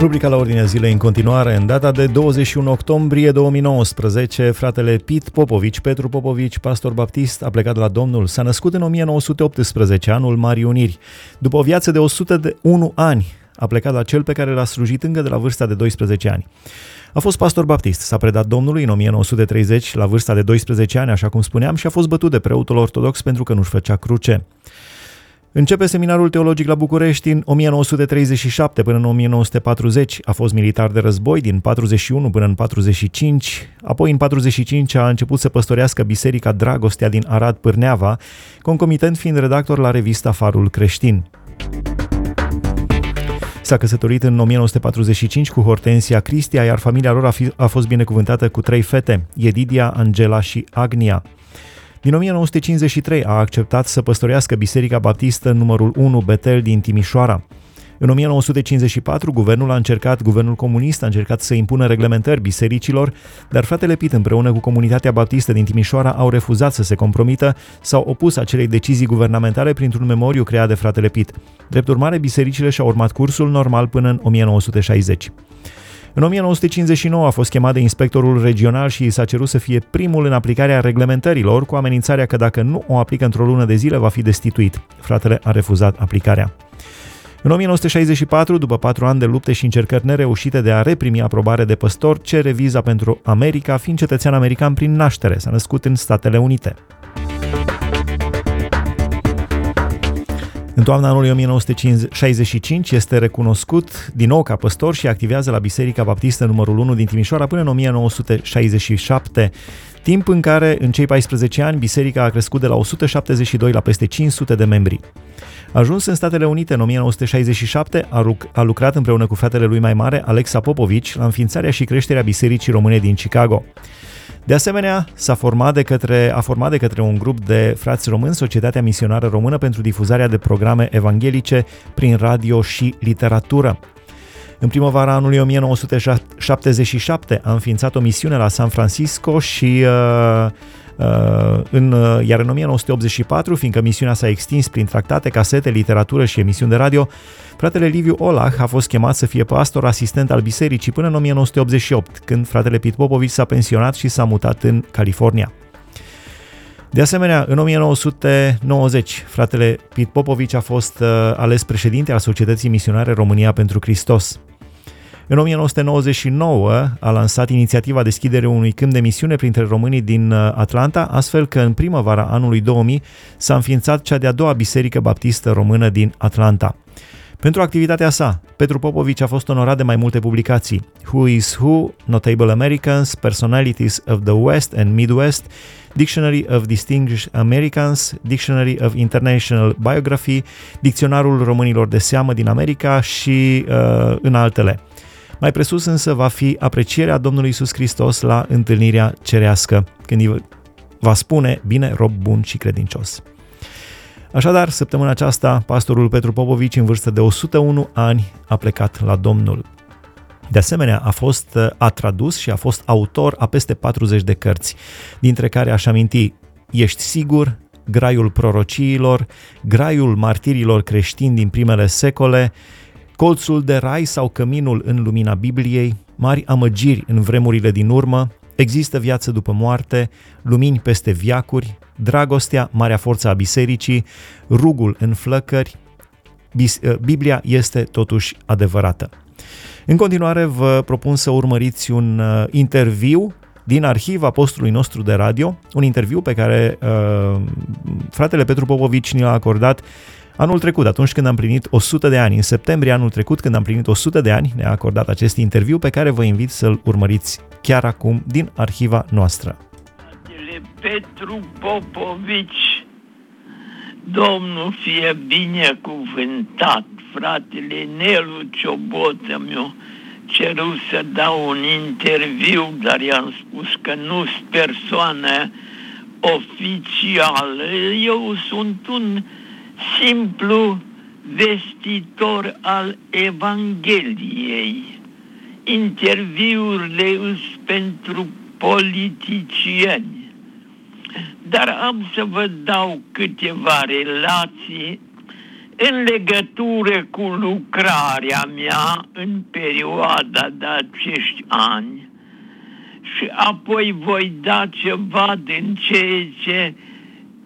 Rubrica la ordinea zilei în continuare, în data de 21 octombrie 2019, fratele Pit Popovici, Petru Popovici, pastor baptist, a plecat la Domnul. S-a născut în 1918, anul Marii Uniri. După o viață de 101 ani, a plecat la cel pe care l-a slujit încă de la vârsta de 12 ani. A fost pastor baptist, s-a predat Domnului în 1930 la vârsta de 12 ani, așa cum spuneam, și a fost bătut de preotul ortodox pentru că nu-și făcea cruce. Începe seminarul teologic la București în 1937 până în 1940. A fost militar de război din 41 până în 45. Apoi în 45 a început să păstorească Biserica Dragostea din Arad Pârneava, concomitent fiind redactor la revista Farul Creștin. S-a căsătorit în 1945 cu Hortensia Cristia, iar familia lor a, fi, a fost binecuvântată cu trei fete, Edidia, Angela și Agnia. Din 1953 a acceptat să păstorească Biserica Baptistă numărul 1 Betel din Timișoara. În 1954, guvernul a încercat, guvernul comunist a încercat să impună reglementări bisericilor, dar fratele Pit împreună cu comunitatea baptistă din Timișoara au refuzat să se compromită, s-au opus acelei decizii guvernamentale printr-un memoriu creat de fratele Pit. Drept urmare, bisericile și-au urmat cursul normal până în 1960. În 1959 a fost chemat de inspectorul regional și i s-a cerut să fie primul în aplicarea reglementărilor, cu amenințarea că dacă nu o aplică într-o lună de zile va fi destituit. Fratele a refuzat aplicarea. În 1964, după patru ani de lupte și încercări nereușite de a reprimi aprobare de păstor, cere viza pentru America, fiind cetățean american prin naștere. S-a născut în Statele Unite. În toamna anului 1965 este recunoscut din nou ca păstor și activează la Biserica Baptistă numărul 1 din Timișoara până în 1967, timp în care, în cei 14 ani, biserica a crescut de la 172 la peste 500 de membri. Ajuns în Statele Unite în 1967, a, a lucrat împreună cu fratele lui mai mare, Alexa Popovici, la înființarea și creșterea Bisericii Române din Chicago. De asemenea, s-a format de către, a format de către un grup de frați români Societatea Misionară Română pentru difuzarea de programe evanghelice prin radio și literatură. În primăvara anului 1977 a înființat o misiune la San Francisco și uh, Uh, în, uh, iar în 1984, fiindcă misiunea s-a extins prin tractate, casete, literatură și emisiuni de radio, fratele Liviu Olah a fost chemat să fie pastor asistent al bisericii până în 1988, când fratele Pit Popovici s-a pensionat și s-a mutat în California. De asemenea, în 1990, fratele Pit Popovici a fost uh, ales președinte al Societății Misionare România pentru Hristos. În 1999 a lansat inițiativa deschiderii unui câmp de misiune printre românii din uh, Atlanta, astfel că în primăvara anului 2000 s-a înființat cea de-a doua biserică baptistă română din Atlanta. Pentru activitatea sa, Petru Popovici a fost onorat de mai multe publicații. Who is Who, Notable Americans, Personalities of the West and Midwest, Dictionary of Distinguished Americans, Dictionary of International Biography, Dicționarul românilor de seamă din America și uh, în altele. Mai presus însă va fi aprecierea Domnului Isus Hristos la întâlnirea cerească, când îi va spune, bine, rob bun și credincios. Așadar, săptămâna aceasta, pastorul Petru Popovici, în vârstă de 101 ani, a plecat la Domnul. De asemenea, a fost a tradus și a fost autor a peste 40 de cărți, dintre care aș aminti Ești sigur, Graiul prorociilor, Graiul martirilor creștini din primele secole, colțul de rai sau căminul în lumina Bibliei, mari amăgiri în vremurile din urmă, există viață după moarte, lumini peste viacuri, dragostea, marea forță a bisericii, rugul în flăcări, ă, Biblia este totuși adevărată. În continuare vă propun să urmăriți un ă, interviu din arhiva apostolului nostru de radio, un interviu pe care uh, fratele Petru Popovici ne l-a acordat Anul trecut, atunci când am plinit 100 de ani, în septembrie anul trecut, când am plinit 100 de ani, ne-a acordat acest interviu pe care vă invit să-l urmăriți chiar acum din arhiva noastră. Petru Popovici, Domnul fie binecuvântat, fratele Nelu Ciobotă meu, cerut să dau un interviu, dar i-am spus că nu sunt persoană oficială. Eu sunt un simplu vestitor al Evangheliei. Interviurile sunt pentru politicieni. Dar am să vă dau câteva relații în legătură cu lucrarea mea în perioada de acești ani și apoi voi da ceva din ceea ce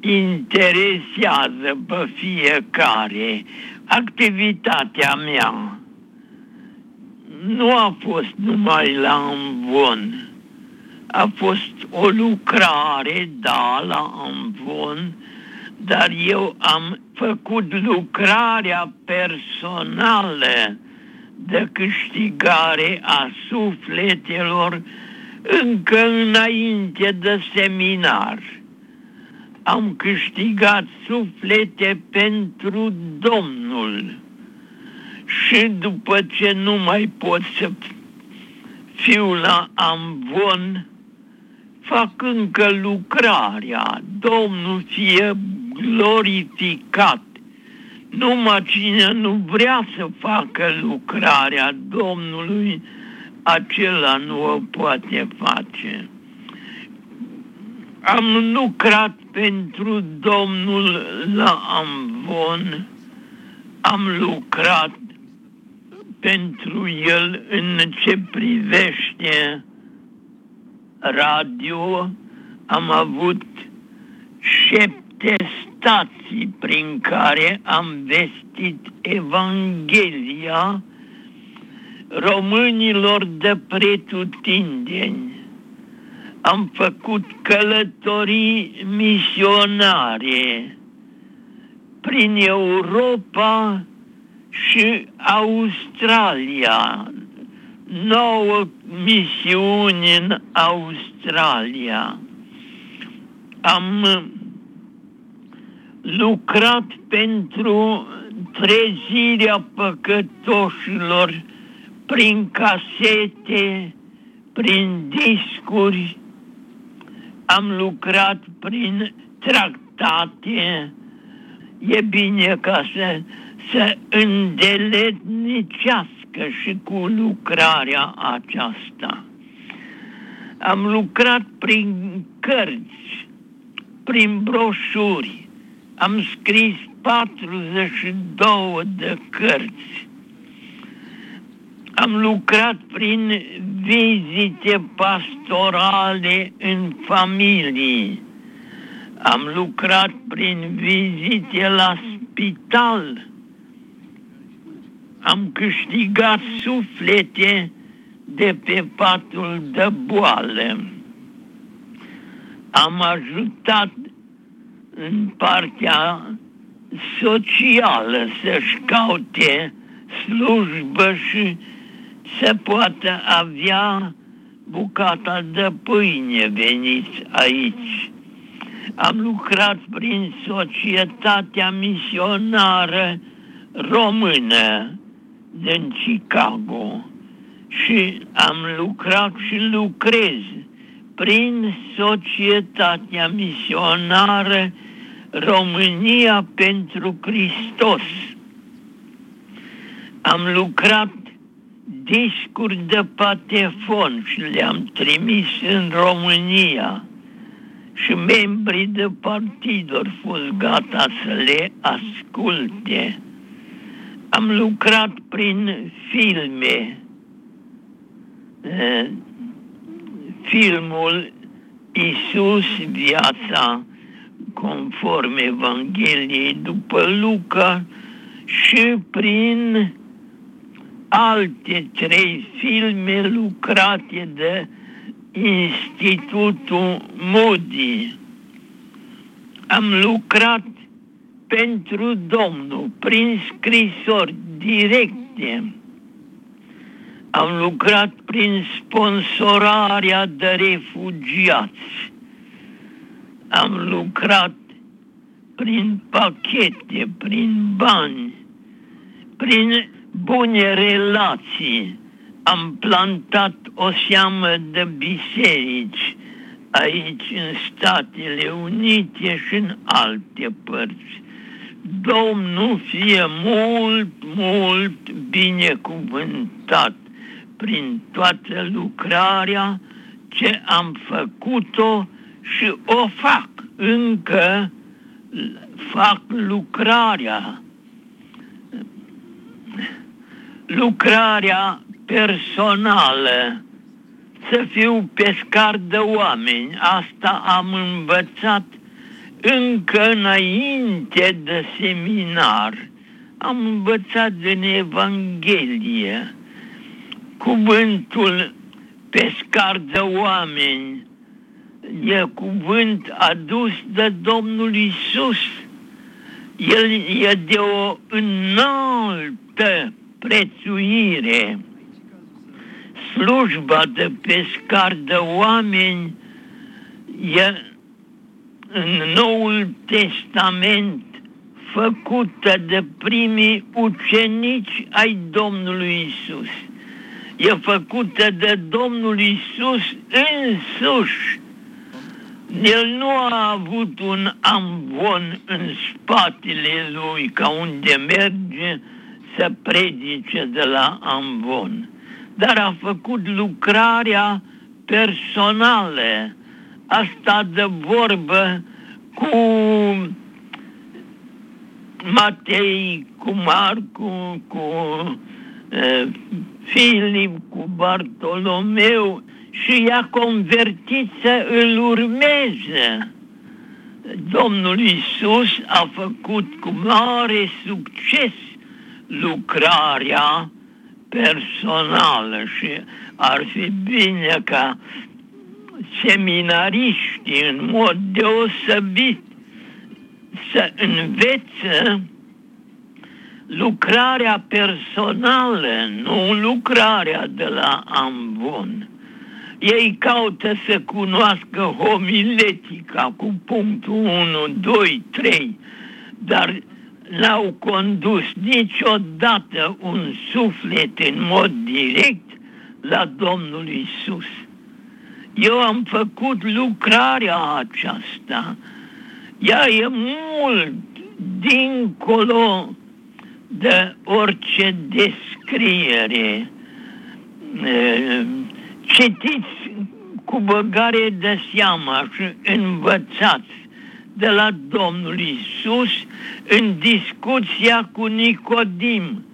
interesează pe fiecare. Activitatea mea nu a fost numai la învon, a fost o lucrare, da, la învon, dar eu am făcut lucrarea personală de câștigare a sufletelor încă înainte de seminar. Am câștigat suflete pentru Domnul și după ce nu mai pot să fiu la amvon, fac încă lucrarea. Domnul fie glorificat. Numai cine nu vrea să facă lucrarea Domnului, acela nu o poate face. Am lucrat pentru Domnul la Amvon, am lucrat pentru el în ce privește radio, am avut șapte stații prin care am vestit Evanghelia românilor de pretutindeni. Am făcut călătorii misionare prin Europa și Australia. Nouă misiuni în Australia. Am lucrat pentru trezirea păcătoșilor prin casete, prin discuri, am lucrat prin tractate. E bine ca să, să îndeletnicească și cu lucrarea aceasta. Am lucrat prin cărți, prin broșuri, am scris 42 de cărți am lucrat prin vizite pastorale în familii. Am lucrat prin vizite la spital. Am câștigat suflete de pe patul de boală. Am ajutat în partea socială să-și caute slujbă și să poată avea bucata de pâine veniți aici. Am lucrat prin societatea misionară română din Chicago și am lucrat și lucrez prin societatea misionară România pentru Hristos. Am lucrat discuri de patefon și le-am trimis în România și membrii de partid au fost gata să le asculte. Am lucrat prin filme. Filmul Isus, viața conform Evangheliei după Luca și prin alte trei filme lucrate de Institutul Moody. Am lucrat pentru Domnul prin scrisori directe. Am lucrat prin sponsorarea de refugiați. Am lucrat prin pachete, prin bani, prin bune relații. Am plantat o seamă de biserici aici în Statele Unite și în alte părți. Domnul fie mult, mult binecuvântat prin toată lucrarea ce am făcut-o și o fac încă, fac lucrarea lucrarea personală, să fiu pescar de oameni. Asta am învățat încă înainte de seminar. Am învățat din Evanghelie cuvântul pescar de oameni e cuvânt adus de Domnul Isus. El e de o înaltă prețuire. Slujba de pescar de oameni e în Noul Testament făcută de primii ucenici ai Domnului Isus. E făcută de Domnul Isus însuși. El nu a avut un amvon în spatele lui ca unde merge să predice de la amvon, dar a făcut lucrarea personală, asta de vorbă cu Matei, cu Marcu, cu uh, Filip, cu Bartolomeu și i-a convertit să îl urmeze. Domnul Isus a făcut cu mare succes lucrarea personală și ar fi bine ca seminariștii în mod deosebit să învețe lucrarea personală, nu lucrarea de la ambon. Ei caută să cunoască homiletica cu punctul 1, 2, 3, dar n-au condus niciodată un suflet în mod direct la Domnul Isus. Eu am făcut lucrarea aceasta. Ea e mult dincolo de orice descriere. Citiți cu băgare de seama și învățați de la Domnul Isus în discuția cu Nicodim.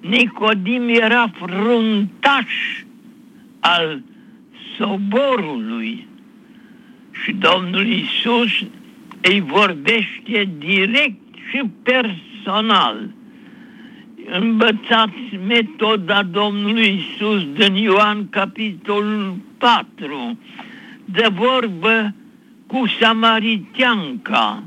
Nicodim era fruntaș al soborului și Domnul Isus îi vorbește direct și personal. Învățați metoda Domnului Isus din Ioan capitolul 4, de vorbă cu samariteanca.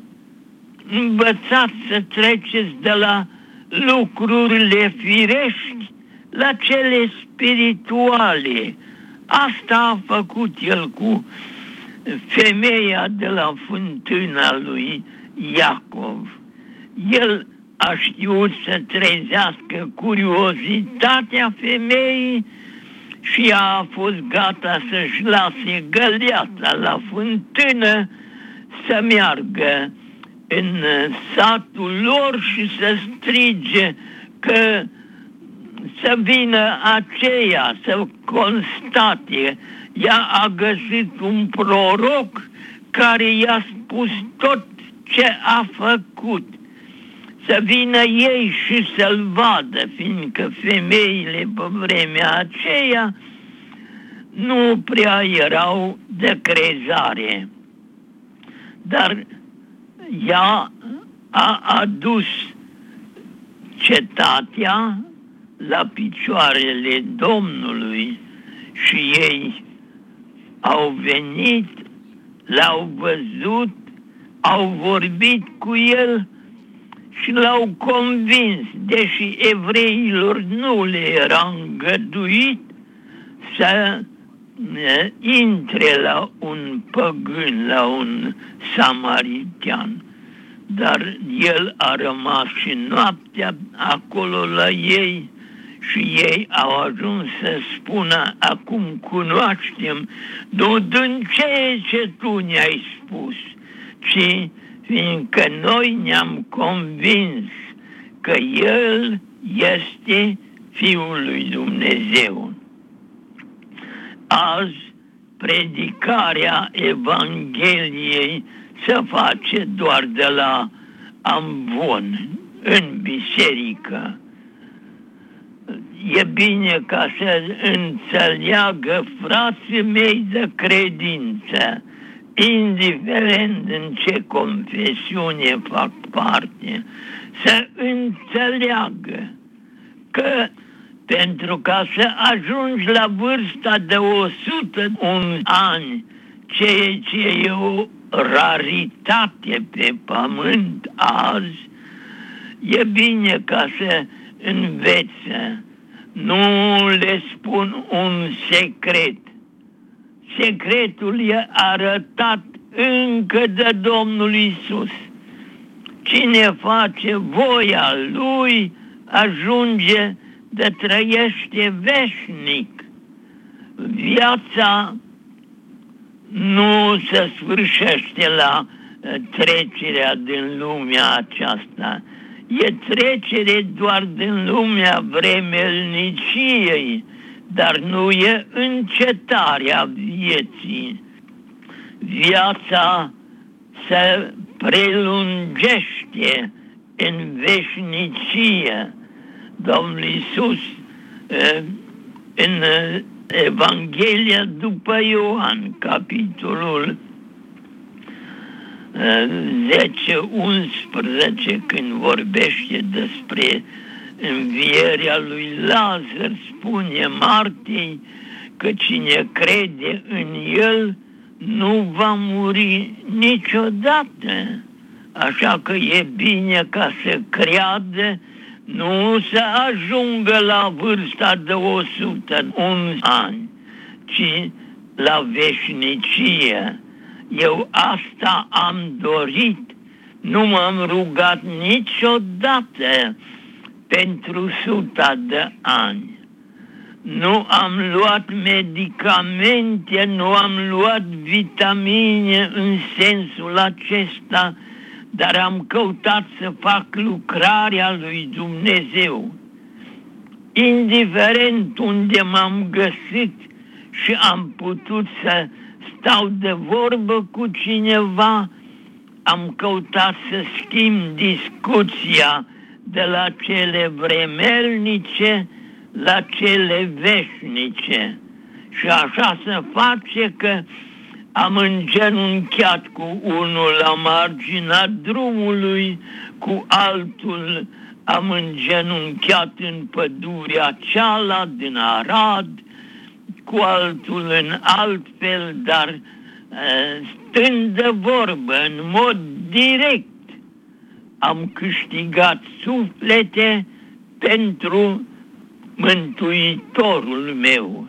Învățați să treceți de la lucrurile firești la cele spirituale. Asta a făcut el cu femeia de la fântâna lui Iacov. El a știut să trezească curiozitatea femeii și a fost gata să-și lase găleata la fântână să meargă în satul lor și să strige că să vină aceea să constate. Ea a găsit un proroc care i-a spus tot ce a făcut. Să vină ei și să-l vadă, fiindcă femeile pe vremea aceea nu prea erau de crezare. Dar ea a adus cetatea la picioarele Domnului și ei au venit, l-au văzut, au vorbit cu el și l-au convins, deși evreilor nu le era îngăduit să intre la un păgân, la un samaritian. Dar el a rămas și noaptea acolo la ei și ei au ajuns să spună, acum cunoaștem, nu din ceea ce tu ne-ai spus, ci fiindcă noi ne-am convins că El este Fiul lui Dumnezeu. Azi, predicarea Evangheliei se face doar de la amvon, în biserică e bine ca să înțeleagă frații mei de credință, indiferent în ce confesiune fac parte, să înțeleagă că pentru ca să ajungi la vârsta de 101 ani, ceea ce e o raritate pe pământ azi, e bine ca să învețe. Nu le spun un secret. Secretul e arătat încă de Domnul Isus. Cine face voia lui ajunge de trăiește veșnic. Viața nu se sfârșește la uh, trecerea din lumea aceasta. E trecere doar din lumea vremelniciei, dar nu e încetarea vieții. Viața se prelungește în veșnicie. Domnul Iisus uh, în uh, Evanghelia după Ioan, capitolul 10, 11, când vorbește despre învierea lui Lazar, spune Martei că cine crede în el nu va muri niciodată. Așa că e bine ca să creadă nu să ajungă la vârsta de 101 ani, ci la veșnicie. Eu asta am dorit, nu m-am rugat niciodată pentru suta de ani. Nu am luat medicamente, nu am luat vitamine în sensul acesta, dar am căutat să fac lucrarea lui Dumnezeu. Indiferent unde m-am găsit și am putut să stau de vorbă cu cineva, am căutat să schimb discuția de la cele vremelnice la cele veșnice. Și așa se face că am îngenunchiat cu unul la marginea drumului, cu altul am îngenunchiat în pădurea ceala din Arad, cu altul în alt fel, dar stând de vorbă în mod direct, am câștigat suflete pentru Mântuitorul meu.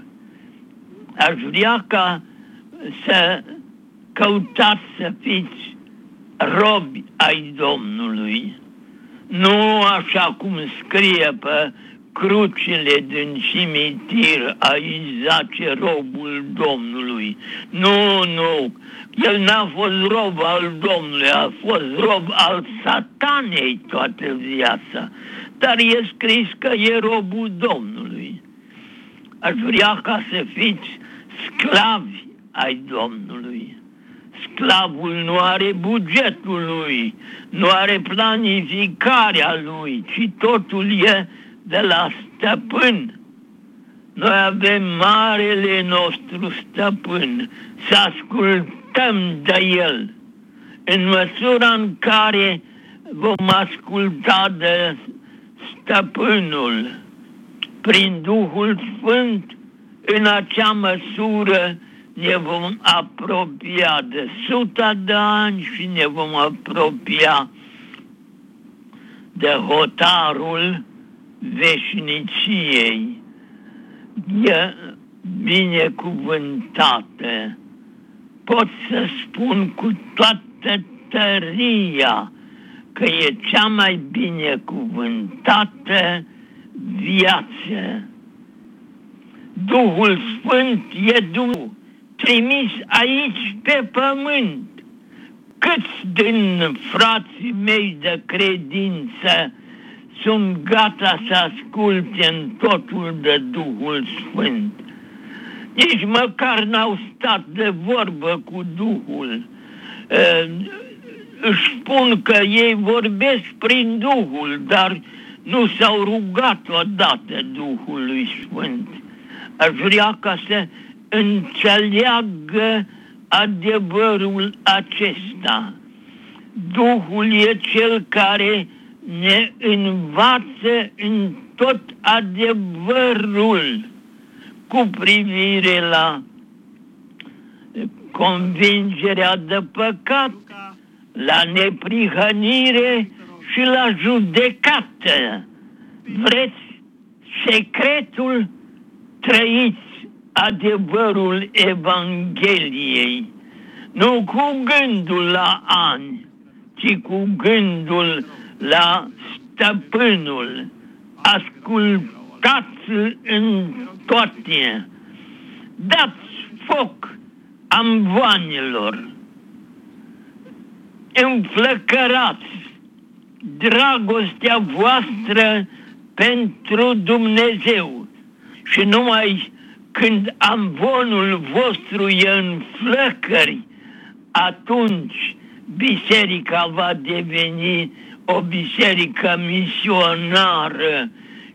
Aș vrea ca să căutați să fiți robi ai Domnului, nu așa cum scrie pe crucile din cimitir, aici zace robul Domnului. Nu, nu, el n-a fost rob al Domnului, a fost rob al satanei toată viața. Dar e scris că e robul Domnului. Aș vrea ca să fiți sclavi ai Domnului. Sclavul nu are bugetul lui, nu are planificarea lui, ci totul e de la stăpân. Noi avem marele nostru stăpân, să ascultăm de el. În măsura în care vom asculta de stăpânul prin Duhul Sfânt, în acea măsură ne vom apropia de suta de ani și ne vom apropia de hotarul veșniciei. E binecuvântată. Pot să spun cu toată tăria că e cea mai binecuvântată viață. Duhul Sfânt e Dumnezeu trimis aici pe pământ. Câți din frații mei de credință sunt gata să asculte în totul de Duhul Sfânt. Nici măcar n-au stat de vorbă cu Duhul. Își spun că ei vorbesc prin Duhul, dar nu s-au rugat odată Duhului Sfânt. Aș vrea ca să înțeleagă adevărul acesta. Duhul e cel care ne învață în tot adevărul cu privire la convingerea de păcat, la neprihănire și la judecată. Vreți secretul? Trăiți adevărul Evangheliei, nu cu gândul la ani, ci cu gândul la stăpânul. Ascultați în toate. Dați foc amvoanelor. Înflăcărați dragostea voastră pentru Dumnezeu și numai când amvonul vostru e în flăcări, atunci biserica va deveni o biserică misionară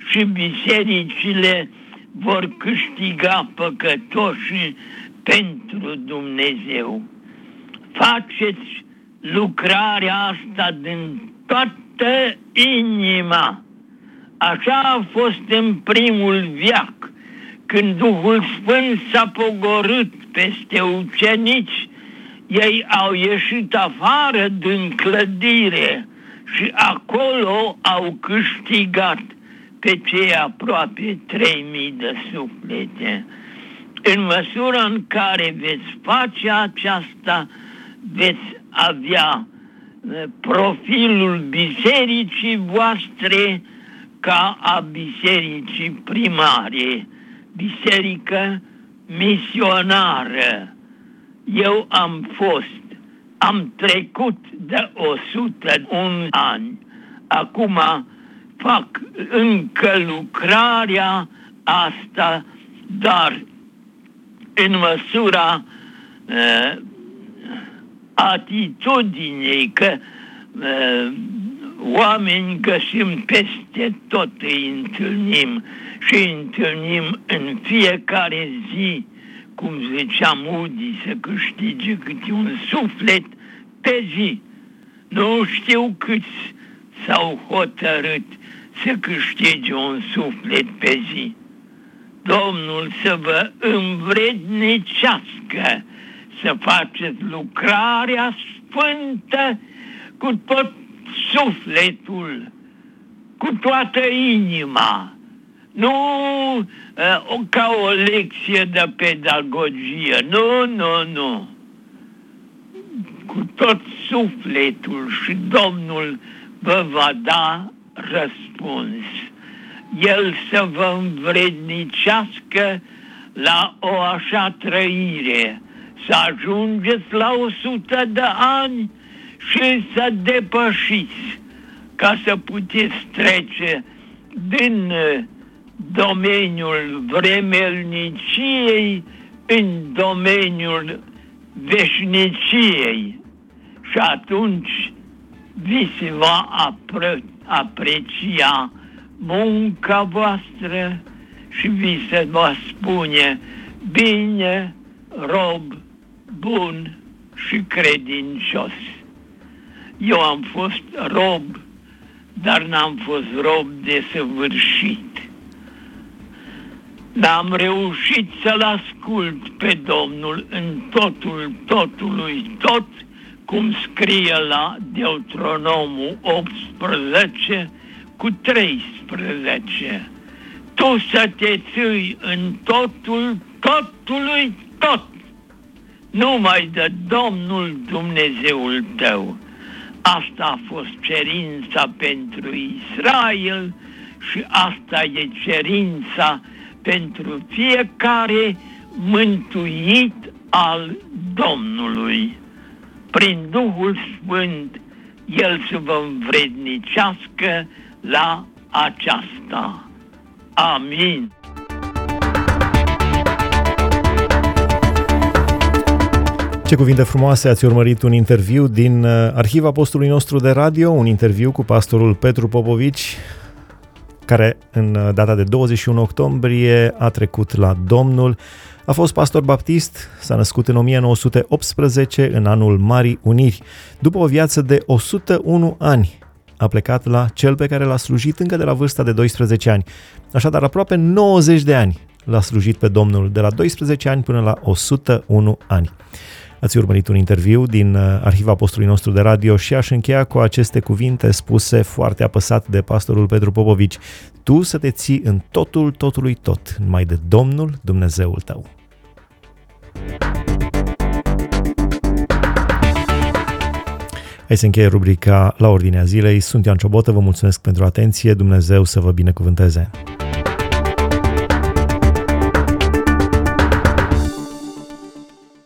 și bisericile vor câștiga păcătoși pentru Dumnezeu. Faceți lucrarea asta din toată inima. Așa a fost în primul viac, când Duhul Sfânt s-a pogorât peste ucenici, ei au ieșit afară din clădire și acolo au câștigat pe cei aproape 3000 de suflete. În măsura în care veți face aceasta, veți avea eh, profilul bisericii voastre ca a bisericii primare, biserică misionară. Eu am fost, am trecut de 101 ani. Acum fac încă lucrarea asta, dar în măsura uh, atitudinii că uh, oameni găsim peste tot, îi întâlnim și îi întâlnim în fiecare zi, cum zicea Moody, să câștige câte un suflet pe zi. Nu știu câți s-au hotărât să câștige un suflet pe zi. Domnul să vă învrednicească să faceți lucrarea sfântă cu tot sufletul, cu toată inima, nu uh, ca o lecție de pedagogie, nu, nu, nu. Cu tot sufletul și Domnul vă va da răspuns. El să vă învrednicească la o așa trăire, să ajungeți la o sută de ani și să depășiți ca să puteți trece din domeniul vremelniciei în domeniul veșniciei și atunci vi se va apre- aprecia munca voastră și vi se va spune bine, rob, bun și credincios. Eu am fost rob, dar n-am fost rob de săvârșit. Dar am reușit să-L ascult pe Domnul în totul totului tot, cum scrie la Deuteronomul 18 cu 13. Tu să te ții în totul totului tot, numai de Domnul Dumnezeul tău. Asta a fost cerința pentru Israel și asta e cerința pentru fiecare mântuit al Domnului. Prin Duhul Sfânt, El să vă învrednicească la aceasta. Amin. Ce cuvinte frumoase ați urmărit un interviu din uh, arhiva postului nostru de radio, un interviu cu pastorul Petru Popovici, care în data de 21 octombrie a trecut la Domnul. A fost pastor baptist, s-a născut în 1918, în anul Marii Uniri. După o viață de 101 ani, a plecat la cel pe care l-a slujit încă de la vârsta de 12 ani. Așadar, aproape 90 de ani l-a slujit pe Domnul, de la 12 ani până la 101 ani. Ați urmărit un interviu din uh, arhiva postului nostru de radio și aș încheia cu aceste cuvinte spuse foarte apăsat de pastorul Petru Popovici. Tu să te ții în totul, totului tot, numai de Domnul Dumnezeul tău. Hai să încheie rubrica la ordinea zilei. Sunt Ioan Ciobotă, vă mulțumesc pentru atenție, Dumnezeu să vă binecuvânteze.